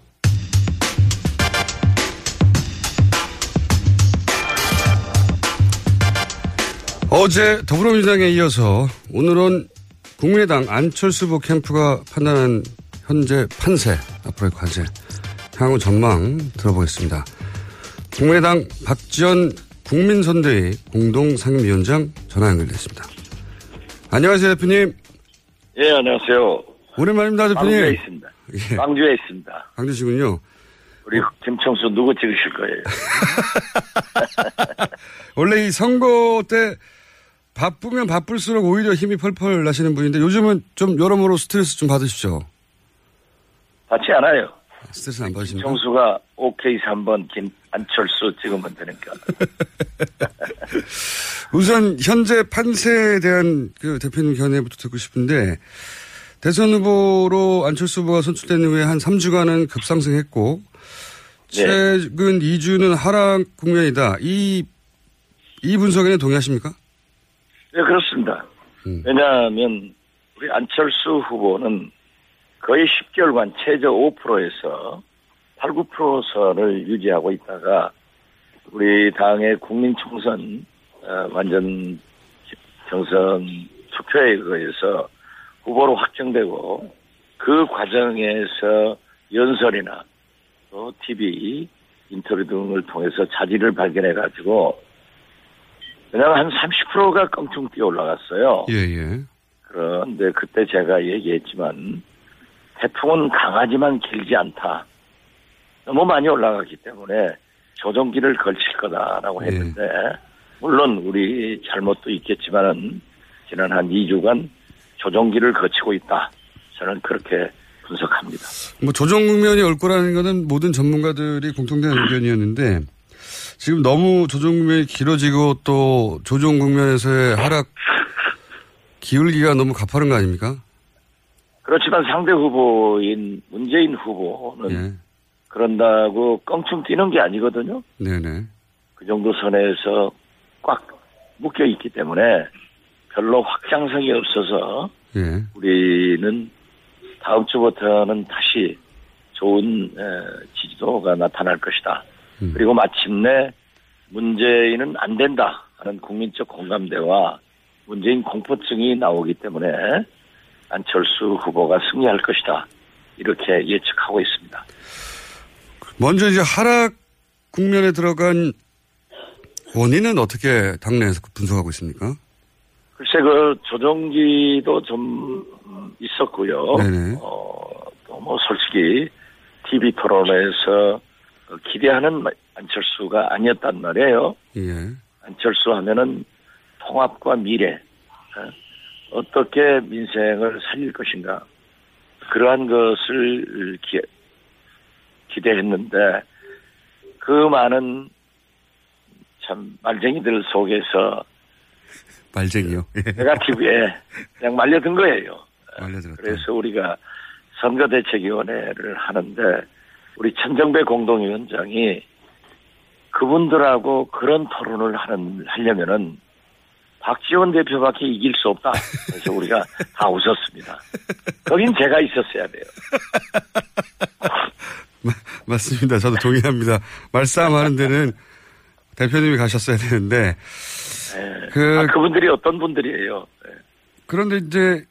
어제 더불어민주당에 이어서 오늘은 국민의당 안철수 후보 캠프가 판단한 현재 판세, 앞으로의 과제, 향후 전망 들어보겠습니다. 국민의당 박지원 국민선대위 공동상임위원장 전화 연결됐습니다. 안녕하세요, 대표님. 예, 안녕하세요. 오랜만입니다, 대표님. 광주에 있습니다. 예. 광주에 있습니다. 강주시군요. 우리 김청수 누구 찍으실 거예요? 원래 이 선거 때 바쁘면 바쁠수록 오히려 힘이 펄펄 나시는 분인데 요즘은 좀 여러모로 스트레스 좀 받으십시오. 받지 않아요. 스트레스 안 받으십니까? 청수가 OK 3번 김 안철수 찍으면 되니까. 우선 현재 판세에 대한 그 대표님 견해부터 듣고 싶은데 대선 후보로 안철수 후보가 선출된 후에 한 3주간은 급상승했고 네. 최근 2주는 하락 국면이다. 이, 이 분석에는 동의하십니까? 네, 그렇습니다. 음. 왜냐하면 우리 안철수 후보는 거의 10개월간 최저 5%에서 8, 9%선을 유지하고 있다가 우리 당의 국민 총선 어, 완전 경선 투표에 의해서 후보로 확정되고 그 과정에서 연설이나 또 TV 인터뷰 등을 통해서 자질을 발견해 가지고 그냥 한 30%가 껑충 뛰어 올라갔어요. 예, 예. 그런데 그때 제가 얘기했지만 태풍은 강하지만 길지 않다. 너무 많이 올라갔기 때문에 조정기를 걸칠 거다라고 했는데 물론 우리 잘못도 있겠지만은 지난 한 2주간 조정기를 거치고 있다. 저는 그렇게 분석합니다. 뭐 조정 국면이 올 거라는 거는 모든 전문가들이 공통된 의견이었는데 지금 너무 조정 국면이 길어지고 또 조정 국면에서의 하락 기울기가 너무 가파른 거 아닙니까? 그렇지만 상대 후보인 문재인 후보는 예. 그런다고 껑충 뛰는 게 아니거든요. 네네. 그 정도 선에서 꽉 묶여 있기 때문에 별로 확장성이 없어서 예. 우리는 다음 주부터는 다시 좋은 에, 지지도가 나타날 것이다. 음. 그리고 마침내 문재인은 안 된다 하는 국민적 공감대와 문재인 공포증이 나오기 때문에 안철수 후보가 승리할 것이다. 이렇게 예측하고 있습니다. 먼저 이제 하락 국면에 들어간 원인은 어떻게 당내에서 분석하고 있습니까? 글쎄 그 조정기도 좀 있었고요. 어, 또 뭐 솔직히 TV 토론에서 어, 기대하는 안철수가 아니었단 말이에요. 예. 안철수 하면은 통합과 미래, 어, 떻게 민생을 살릴 것인가 그러한 것을 기, 기대했는데 그 많은 참 말쟁이들 속에서 말쟁이요. 예. 네가티브에 그냥 말려든 거예요. 말려들었다. 그래서 우리가 선거대책위원회를 하는데 우리 천정배 공동위원장이 그분들하고 그런 토론을 하는 하려면은 박지원 대표밖에 이길 수 없다. 그래서 우리가 다 웃었습니다. 거긴 제가 있었어야 돼요. 맞습니다. 저도 동의합니다. 말싸움 하는 데는 대표님이 가셨어야 되는데. 예. 그- 아, 그분들이 어떤 분들이에요? 예. 그런데 이제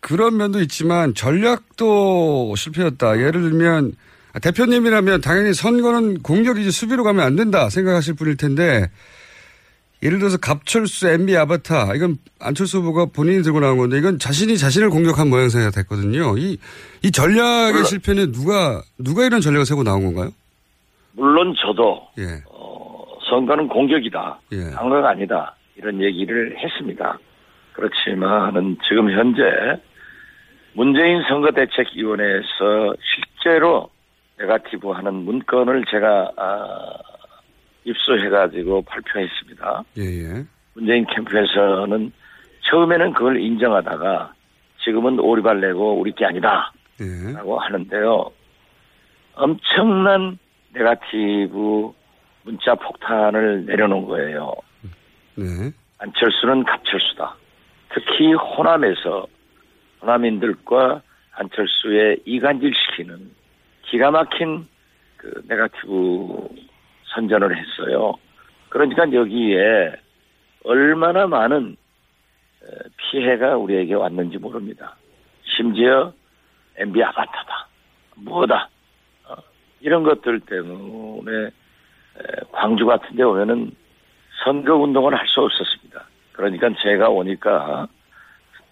그런 면도 있지만 전략도 실패였다. 예를 들면 아, 대표님이라면 당연히 선거는 공격이지 수비로 가면 안 된다 생각하실 분일 텐데 예를 들어서 갑철수 MB 아바타 이건 안철수 후보가 본인이 들고 나온 건데 이건 자신이 자신을 공격한 모양새가 됐거든요. 이, 이 전략의 물론- 실패는 누가 누가 이런 전략을 세고 나온 건가요? 물론 저도 예. 선거는 공격이다. 예. 선거가 아니다. 이런 얘기를 했습니다. 그렇지만은 지금 현재 문재인 선거대책위원회에서 실제로 네가티브 하는 문건을 제가 아, 입수해가지고 발표했습니다. 예, 예. 문재인 캠프에서는 처음에는 그걸 인정하다가 지금은 오리발 내고 우리 게 아니다. 예. 라고 하는데요. 엄청난 네가티브 문자 폭탄을 내려놓은 거예요. 네. 안철수는 갑철수다. 특히 호남에서 호남인들과 안철수의 이간질시키는 기가 막힌 그 네가티브 선전을 했어요. 그러니까 여기에 얼마나 많은 에, 피해가 우리에게 왔는지 모릅니다. 심지어 MB 아바타다. 뭐다. 어, 이런 것들 때문에 에, 광주 같은 데 오면은 선거 운동을 할 수 없었습니다. 그러니까 제가 오니까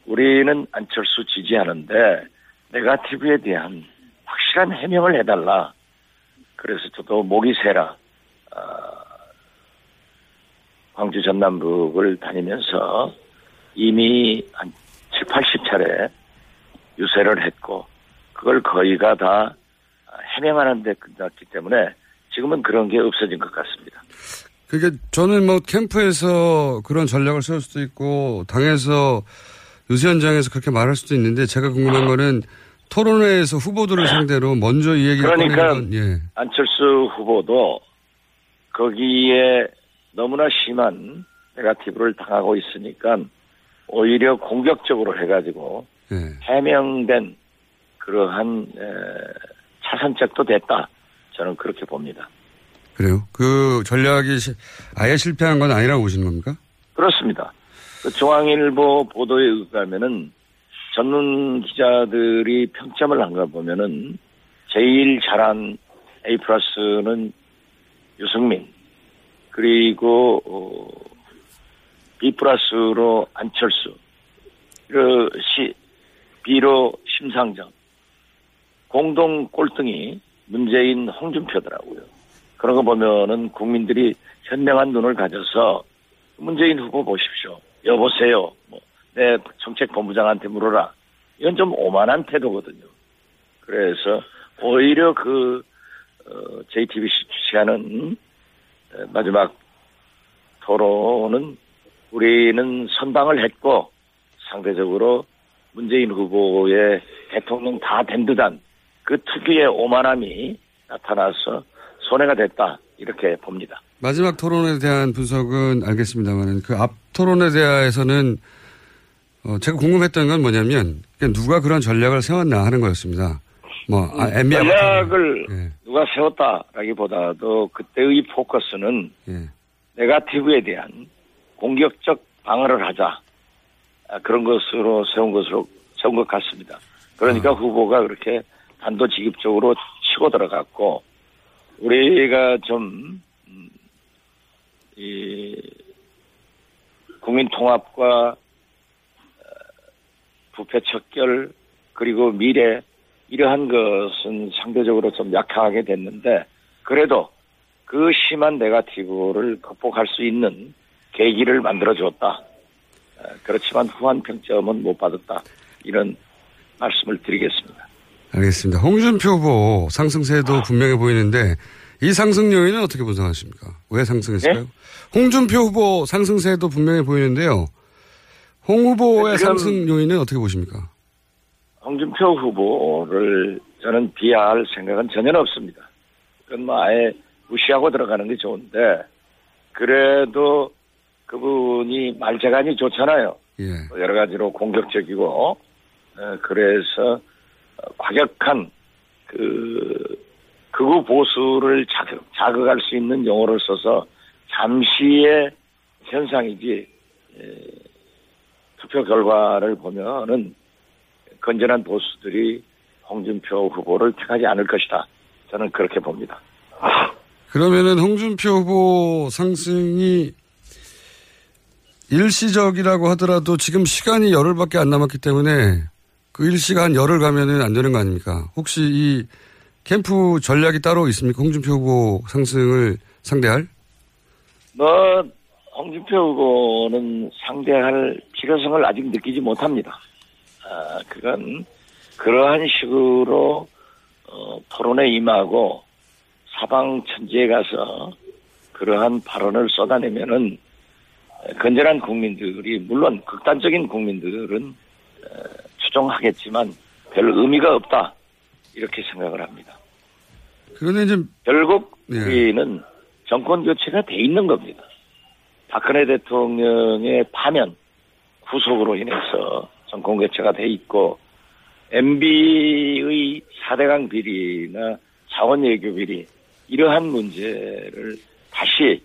우리는 안철수 지지하는데 네가티브에 대한 확실한 해명을 해달라. 그래서 저도 목이 새라. 아, 광주 전남북을 다니면서 이미 한 7, 80차례 유세를 했고 그걸 거의가 다 해명하는 데 끝났기 때문에 지금은 그런 게 없어진 것 같습니다. 그게 저는 뭐 캠프에서 그런 전략을 세울 수도 있고 당에서 유세 현장에서 그렇게 말할 수도 있는데 제가 궁금한 거는 토론회에서 후보들을 상대로 먼저 이 얘기를 그러니까 건 예. 안철수 후보도 거기에 너무나 심한 네가티브를 당하고 있으니까 오히려 공격적으로 해가지고 예. 해명된 그러한 에, 차선책도 됐다. 저는 그렇게 봅니다. 그래요. 그 전략이 시- 아예 실패한 건 아니라고 보시는 겁니까? 그렇습니다. 그 중앙일보 보도에 의하면은 전문 기자들이 평점을 한 거 보면은 제일 잘한 A 플러스는 유승민 그리고 어, B 플러스로 안철수 그시 B로 심상정 공동 꼴등이 문재인 홍준표더라고요. 그런 거 보면은 국민들이 현명한 눈을 가져서 문재인 후보 보십시오. 여보세요. 뭐, 내 정책 본부장한테 물어라. 이건 좀 오만한 태도거든요. 그래서 오히려 그, 어, JTBC 주최하는 에, 마지막 토론은 우리는 선방을 했고 상대적으로 문재인 후보의 대통령 다 된 듯한 그 특유의 오만함이 나타나서 손해가 됐다. 이렇게 봅니다. 마지막 토론에 대한 분석은 알겠습니다만 그 앞 토론에 대해서는 어, 제가 궁금했던 건 뭐냐면 누가 그런 전략을 세웠나 하는 거였습니다. 뭐 아, 엠비아 전략을 누가 세웠다라기보다도 그때의 포커스는 예. 네가티브에 대한 공격적 방어를 하자 아, 그런 것으로 세운 것으로 세운 것 같습니다. 그러니까 후보가 그렇게 단도직입적으로 치고 들어갔고 우리가 좀 음, 이, 국민 통합과 어, 부패 척결 그리고 미래 이러한 것은 상대적으로 좀 약하게 됐는데 그래도 그 심한 네가티브를 극복할 수 있는 계기를 만들어. 어, 그렇지만 후한 평점은 못 받았다. 이런 말씀을 드리겠습니다. 알겠습니다. 홍준표 후보 상승세도 분명해 보이는데 이 상승 요인은 어떻게 분석하십니까? 왜 상승했을까요? 네? 홍준표 후보 상승세도 분명해 보이는데요. 홍 후보의 상승 요인은 어떻게 보십니까? 홍준표 후보를 저는 비하할 생각은 전혀 없습니다. 그건 뭐 아예 무시하고 들어가는 게 좋은데 그래도 그분이 말재간이 좋잖아요. 예. 뭐 여러 가지로 공격적이고 어, 그래서 어, 과격한 그 극우 보수를 자극, 자극할 수 있는 용어를 써서 잠시의 현상이지 에, 투표 결과를 보면은 건전한 보수들이 홍준표 후보를 택하지 않을 것이다. 저는 그렇게 봅니다. 그러면은 홍준표 후보 상승이 일시적이라고 하더라도 지금 시간이 열흘밖에 안 남았기 때문에 그 일시가 한 열흘 가면은 안 되는 거 아닙니까? 혹시 이 캠프 전략이 따로 있습니까? 홍준표 후보 상승을 상대할? 뭐 홍준표 후보는 상대할 필요성을 아직 느끼지 못합니다. 아, 그건 그러한 식으로 어, 토론에 임하고 사방 천지에 가서 그러한 발언을 쏟아내면은 건전한 국민들이 물론 극단적인 국민들은 어, 추종하겠지만 별 의미가 없다 이렇게 생각을 합니다. 그런데 이제 결국 예. 우리는 정권 교체가 돼 있는 겁니다. 박근혜 대통령의 파면 구속으로 인해서 교체가 돼 있고 MB의 4대강 비리나 자원 외교 비리 이러한 문제를 다시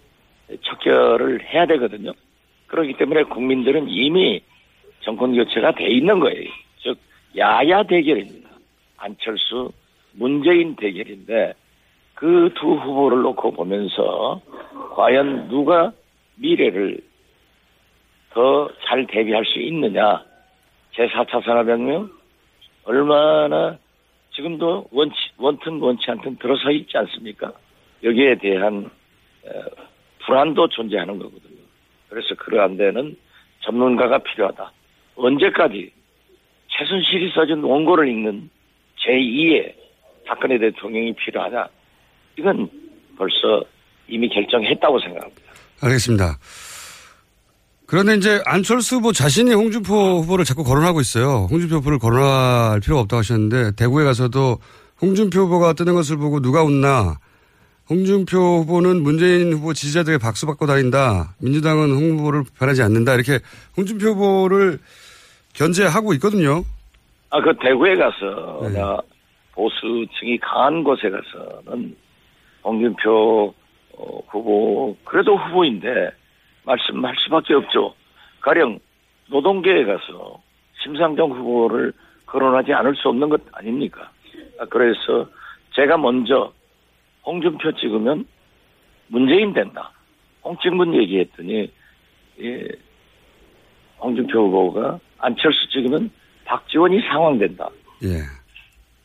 척결을 해야 되거든요. 그렇기 때문에 국민들은 이미 정권 교체가 돼 있는 거예요. 즉 야야 대결입니다. 안철수, 문재인 대결인데 그 두 후보를 놓고 보면서 과연 누가 미래를 더 잘 대비할 수 있느냐 제4차 산업혁명 얼마나 지금도 원치, 원튼 원치 않든 들어서 있지 않습니까? 여기에 대한 어, 불안도 존재하는 거거든요. 그래서 그러한 데는 전문가가 필요하다. 언제까지 최순실이 써준 원고를 읽는 제2의 박근혜 대통령이 필요하냐? 이건 벌써 이미 결정했다고 생각합니다. 알겠습니다. 그런데 이제 안철수 후보 자신이 홍준표 후보를 자꾸 거론하고 있어요. 홍준표 후보를 거론할 필요가 없다고 하셨는데 대구에 가서도 홍준표 후보가 뜨는 것을 보고 누가 웃나 홍준표 후보는 문재인 후보 지지자들의 박수 받고 다닌다. 민주당은 홍 후보를 변하지 않는다. 이렇게 홍준표 후보를 견제하고 있거든요. 아, 그 대구에 가서 나 보수층이 강한 곳에 가서는 홍준표 어, 후보 그래도 후보인데 말씀할 수밖에 없죠. 가령 노동계에 가서 심상정 후보를 거론하지 않을 수 없는 것 아닙니까? 아, 그래서 제가 먼저 홍준표 찍으면 문재인 된다. 홍찍문 얘기했더니 예, 홍준표 후보가 안철수 찍으면 박지원이 상황된다. 예.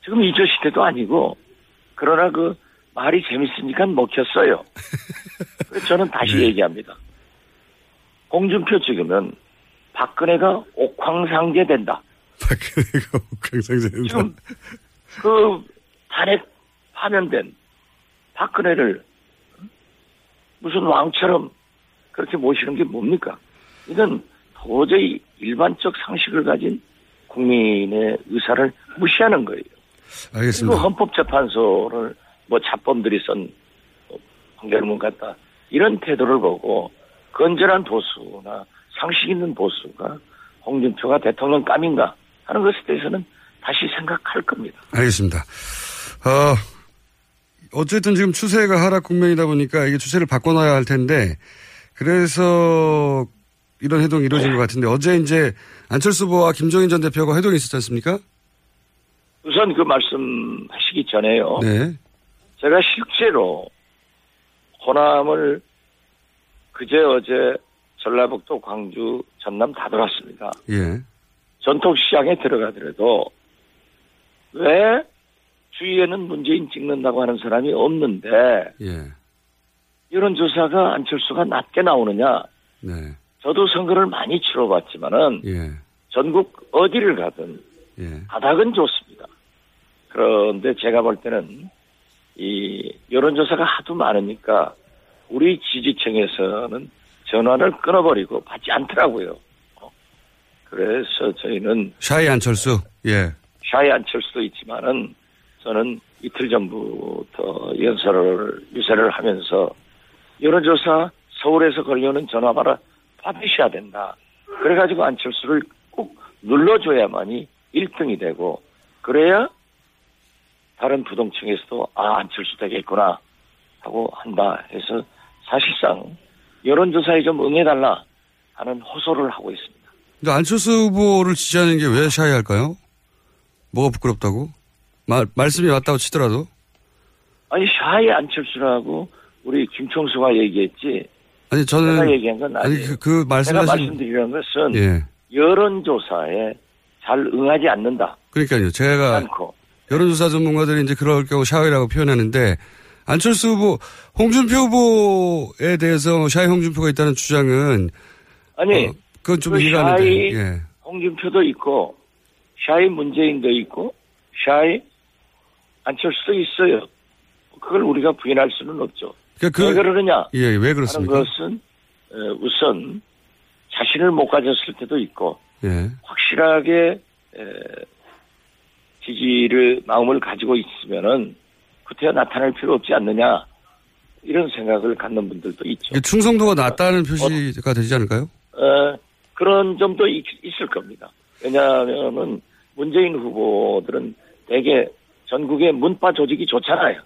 지금 이저 시대도 아니고 그러나 그 말이 재밌으니까 먹혔어요. 그래서 저는 다시 얘기합니다. 홍준표 찍으면 박근혜가 옥황상제 된다. 박근혜가 옥황상제 된다. 그 탄핵 파면된 박근혜를 무슨 왕처럼 그렇게 모시는 게 뭡니까? 이건 도저히 일반적 상식을 가진 국민의 의사를 무시하는 거예요. 알겠습니다. 그리고 헌법재판소를 뭐 자범들이 쓴 판결문 같다. 이런 태도를 보고 건전한 보수나 상식 있는 보수가 홍준표가 대통령 감인가 하는 것에 대해서는 다시 생각할 겁니다. 알겠습니다. 어, 어쨌든 지금 추세가 하락 국면이다 보니까 이게 추세를 바꿔놔야 할 텐데 그래서 이런 해동이 이루어진 것 같은데 어제 이제 안철수 후보와 김종인 전 대표가 회동이 있었지 않습니까? 우선 그 말씀하시기 전에요. 네. 제가 실제로 호남을 그제 어제 전라북도 광주 전남 다 돌았습니다. 예. 전통시장에 들어가더라도 왜 주위에는 문재인 찍는다고 하는 사람이 없는데 예. 여론조사가 안철수가 낮게 나오느냐 네. 저도 선거를 많이 치러봤지만은 예. 전국 어디를 가든 예. 바닥은 좋습니다. 그런데 제가 볼 때는 이 여론조사가 하도 많으니까 우리 지지층에서는 전화를 끊어버리고 받지 않더라고요. 어. 그래서 저희는 샤이 안철수. 예. 샤이 안철수도 있지만은 저는 이틀 전부터 연설을 유세를 하면서 여론조사 서울에서 걸려오는 전화받아 받으셔야 된다. 그래가지고 안철수를 꼭 눌러줘야만이 1등이 되고 그래야 다른 부동층에서도 아 안철수 되겠구나 하고 한다 해서 사실상 여론조사에 좀 응해달라 하는 호소를 하고 있습니다. 근데 안철수 후보를 지지하는 게 왜 샤이할까요? 뭐가 부끄럽다고? 말, 말씀이 맞다고 치더라도? 아니 샤이 안철수라고 우리 김총수가 얘기했지 아니 저는 제가 얘기한 건 아니에요. 아니 그, 그 말씀하신 제가 말씀드리는 것은 예. 여론조사에 잘 응하지 않는다. 그러니까요. 제가 않고 여론조사 전문가들이 이제 그럴 경우 샤이라고 표현하는데 안철수 후보, 홍준표 후보에 대해서 샤이 홍준표가 있다는 주장은 아니 어, 그건 좀 그 이해가 안 되는데. 예. 홍준표도 있고 샤이 문재인도 있고 샤이 안철수도 있어요. 그걸 우리가 부인할 수는 없죠. 그러니까 그- 왜 그러느냐? 예, 왜 그렇습니까? 하는 것은 어, 우선 자신을 못 가졌을 때도 있고 예. 확실하게 에, 지지를 마음을 가지고 있으면은 구태여 나타날 필요 없지 않느냐 이런 생각을 갖는 분들도 있죠. 충성도가 낮다는 표시가 되지 않을까요? 어, 그런 점도 있, 을 겁니다. 왜냐하면은 문재인 후보들은 대개 전국의 문바 조직이 좋잖아요.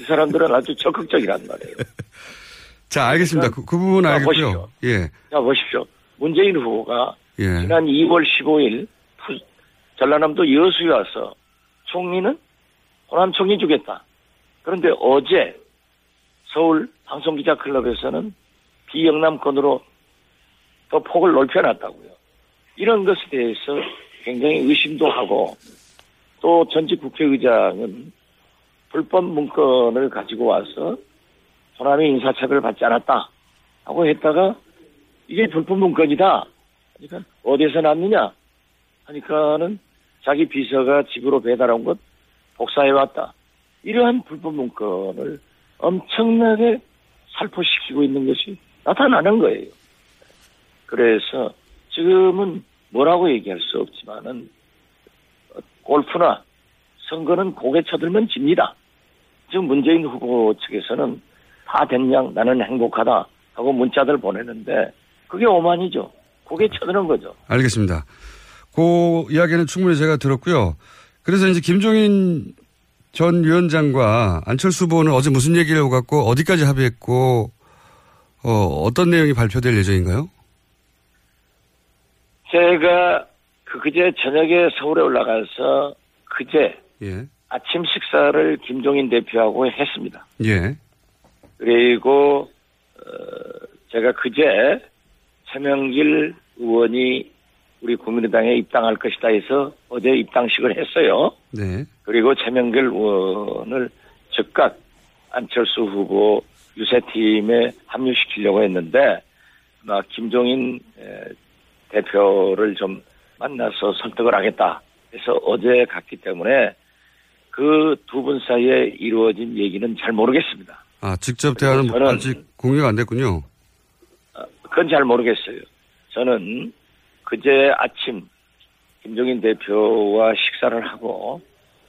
이 사람들은 아주 적극적이란 말이에요. 자, 알겠습니다. 그, 그 부분 자, 알겠고요. 보십시오. 예. 자 보십시오. 문재인 후보가 예. 지난 2월 15일 푸- 전라남도 여수에 와서 총리는 호남 총리 주겠다. 그런데 어제 서울 방송기자 클럽에서는 비영남권으로 더 폭을 넓혀놨다고요. 이런 것에 대해서 굉장히 의심도 하고 또 전직 국회의장은 불법 문건을 가지고 와서 호남이 인사차별 받지 않았다 하고 했다가 이게 불법 문건이다. 그러니까 어디서 났느냐 하니까는 자기 비서가 집으로 배달한 것 복사해 왔다. 이러한 불법 문건을 엄청나게 살포시키고 있는 것이 나타나는 거예요. 그래서 지금은 뭐라고 얘기할 수 없지만은 골프나 선거는 고개 쳐들면 집니다. 지금 문재인 후보 측에서는 다 됐냥 나는 행복하다 하고 문자들 보내는데 그게 오만이죠. 고개 쳐드는 거죠. 알겠습니다. 그 이야기는 충분히 제가 들었고요. 그래서 이제 김종인 전 위원장과 안철수 후보는 어제 무슨 얘기를 오갔고 어디까지 합의했고 어, 어떤 내용이 발표될 예정인가요? 제가 그 그제 저녁에 서울에 올라가서 그제 예. 아침 식사를 김종인 대표하고 했습니다. 예. 그리고 어, 제가 그제 최명길 의원이 우리 국민의당에 입당할 것이다 해서 어제 입당식을 했어요. 네. 그리고 최명길 의원을 즉각 안철수 후보 유세팀에 합류시키려고 했는데 아마 김종인 에, 대표를 좀 만나서 설득을 하겠다 해서 어제 갔기 때문에 그 두 분 사이에 이루어진 얘기는 잘 모르겠습니다. 아, 직접 대화는 저는- 아직 공유가 안 됐군요. 그건 잘 모르겠어요. 저는 그제 아침 김종인 대표와 식사를 하고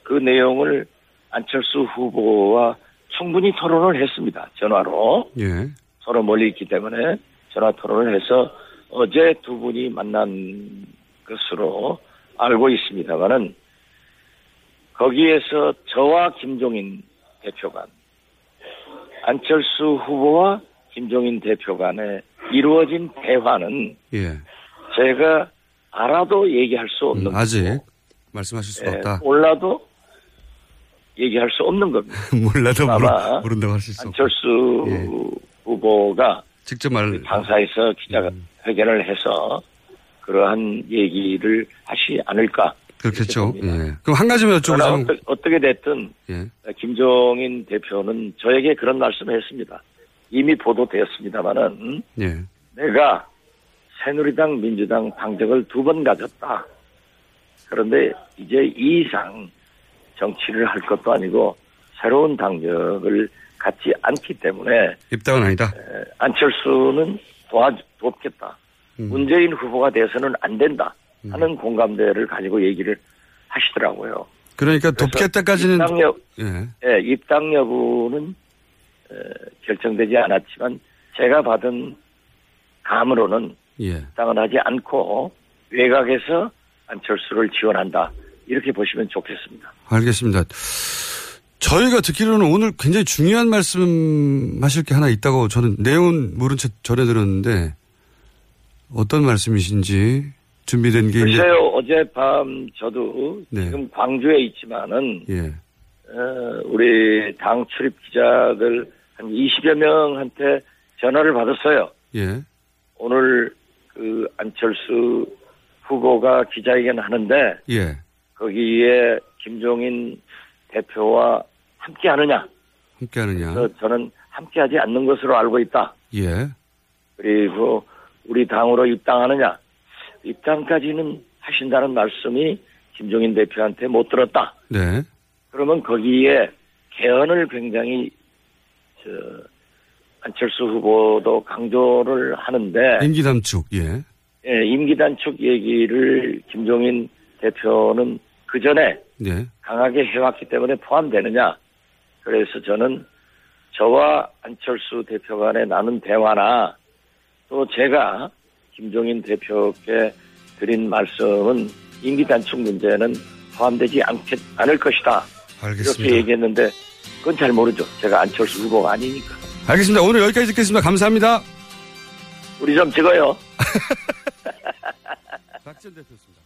그 내용을 안철수 후보와 충분히 토론을 했습니다. 전화로. 예. 서로 멀리 있기 때문에 전화 토론을 해서 어제 두 분이 만난 것으로 알고 있습니다만은 거기에서 저와 김종인 대표 간 안철수 후보와 김종인 대표 간에 이루어진 대화는 예. 제가 알아도 얘기할 수 없는 아직 말씀하실 수가 예, 없다. 몰라도 얘기할 수 없는 겁니다. 몰라도 아마 모르, 모른다고 하실 수. 안철수 후보가 직접 말 당사에서 기자회견을 해서 그러한 얘기를 하시 않을까. 그렇겠죠. 예. 그럼 한 가지만 여쭤보자면 어떻게 됐든 예. 김종인 대표는 저에게 그런 말씀을 했습니다. 이미 보도되었습니다마는 예. 내가 새누리당, 민주당 당적을 두 번 가졌다. 그런데 이제 이 이상 정치를 할 것도 아니고 새로운 당적을 갖지 않기 때문에 입당은 아니다. 에, 안철수는 도와 돕겠다. 음. 문재인 후보가 돼서는 안 된다 하는 공감대를 가지고 얘기를 하시더라고요. 그러니까 돕겠다까지는 입당, 여, 예. 예, 입당 여부는 에, 결정되지 않았지만 제가 받은 감으로는 예. 입당을 하지 않고 외곽에서 안철수를 지원한다. 이렇게 보시면 좋겠습니다. 알겠습니다. 저희가 듣기로는 오늘 굉장히 중요한 말씀 하실 게 하나 있다고 저는 내용은 모른 채 전해 들었는데 어떤 말씀이신지 준비된 게 글쎄요, 어젯밤 저도 네. 지금 광주에 있지만은, 예. 어, 우리 당 출입 기자들 한 20여 명한테 전화를 받았어요. 예. 오늘 그 안철수 후보가 기자회견 하는데, 예. 거기에 김종인 대표와 함께 하느냐. 함께 하느냐. 그래서 저는 함께 하지 않는 것으로 알고 있다. 예. 그리고 우리 당으로 입당하느냐. 입당까지는 하신다는 말씀이 김종인 대표한테 못 들었다. 네. 그러면 거기에 개헌을 굉장히 저 안철수 후보도 강조를 하는데 임기 단축. 예. 예, 임기 단축 얘기를 김종인 대표는 그 전에 예. 강하게 해왔기 때문에 포함되느냐. 그래서 저는 저와 안철수 대표 간에 나눈 대화나 또 제가 김종인 대표께 드린 말씀은 임기 단축 문제는 포함되지 않겠, 않을 것이다. 알겠습니다. 이렇게 얘기했는데 그건 잘 모르죠. 제가 안철수 후보가 아니니까. 알겠습니다. 오늘 여기까지 듣겠습니다. 감사합니다. 우리 좀 찍어요. 박지원 대표였습니다.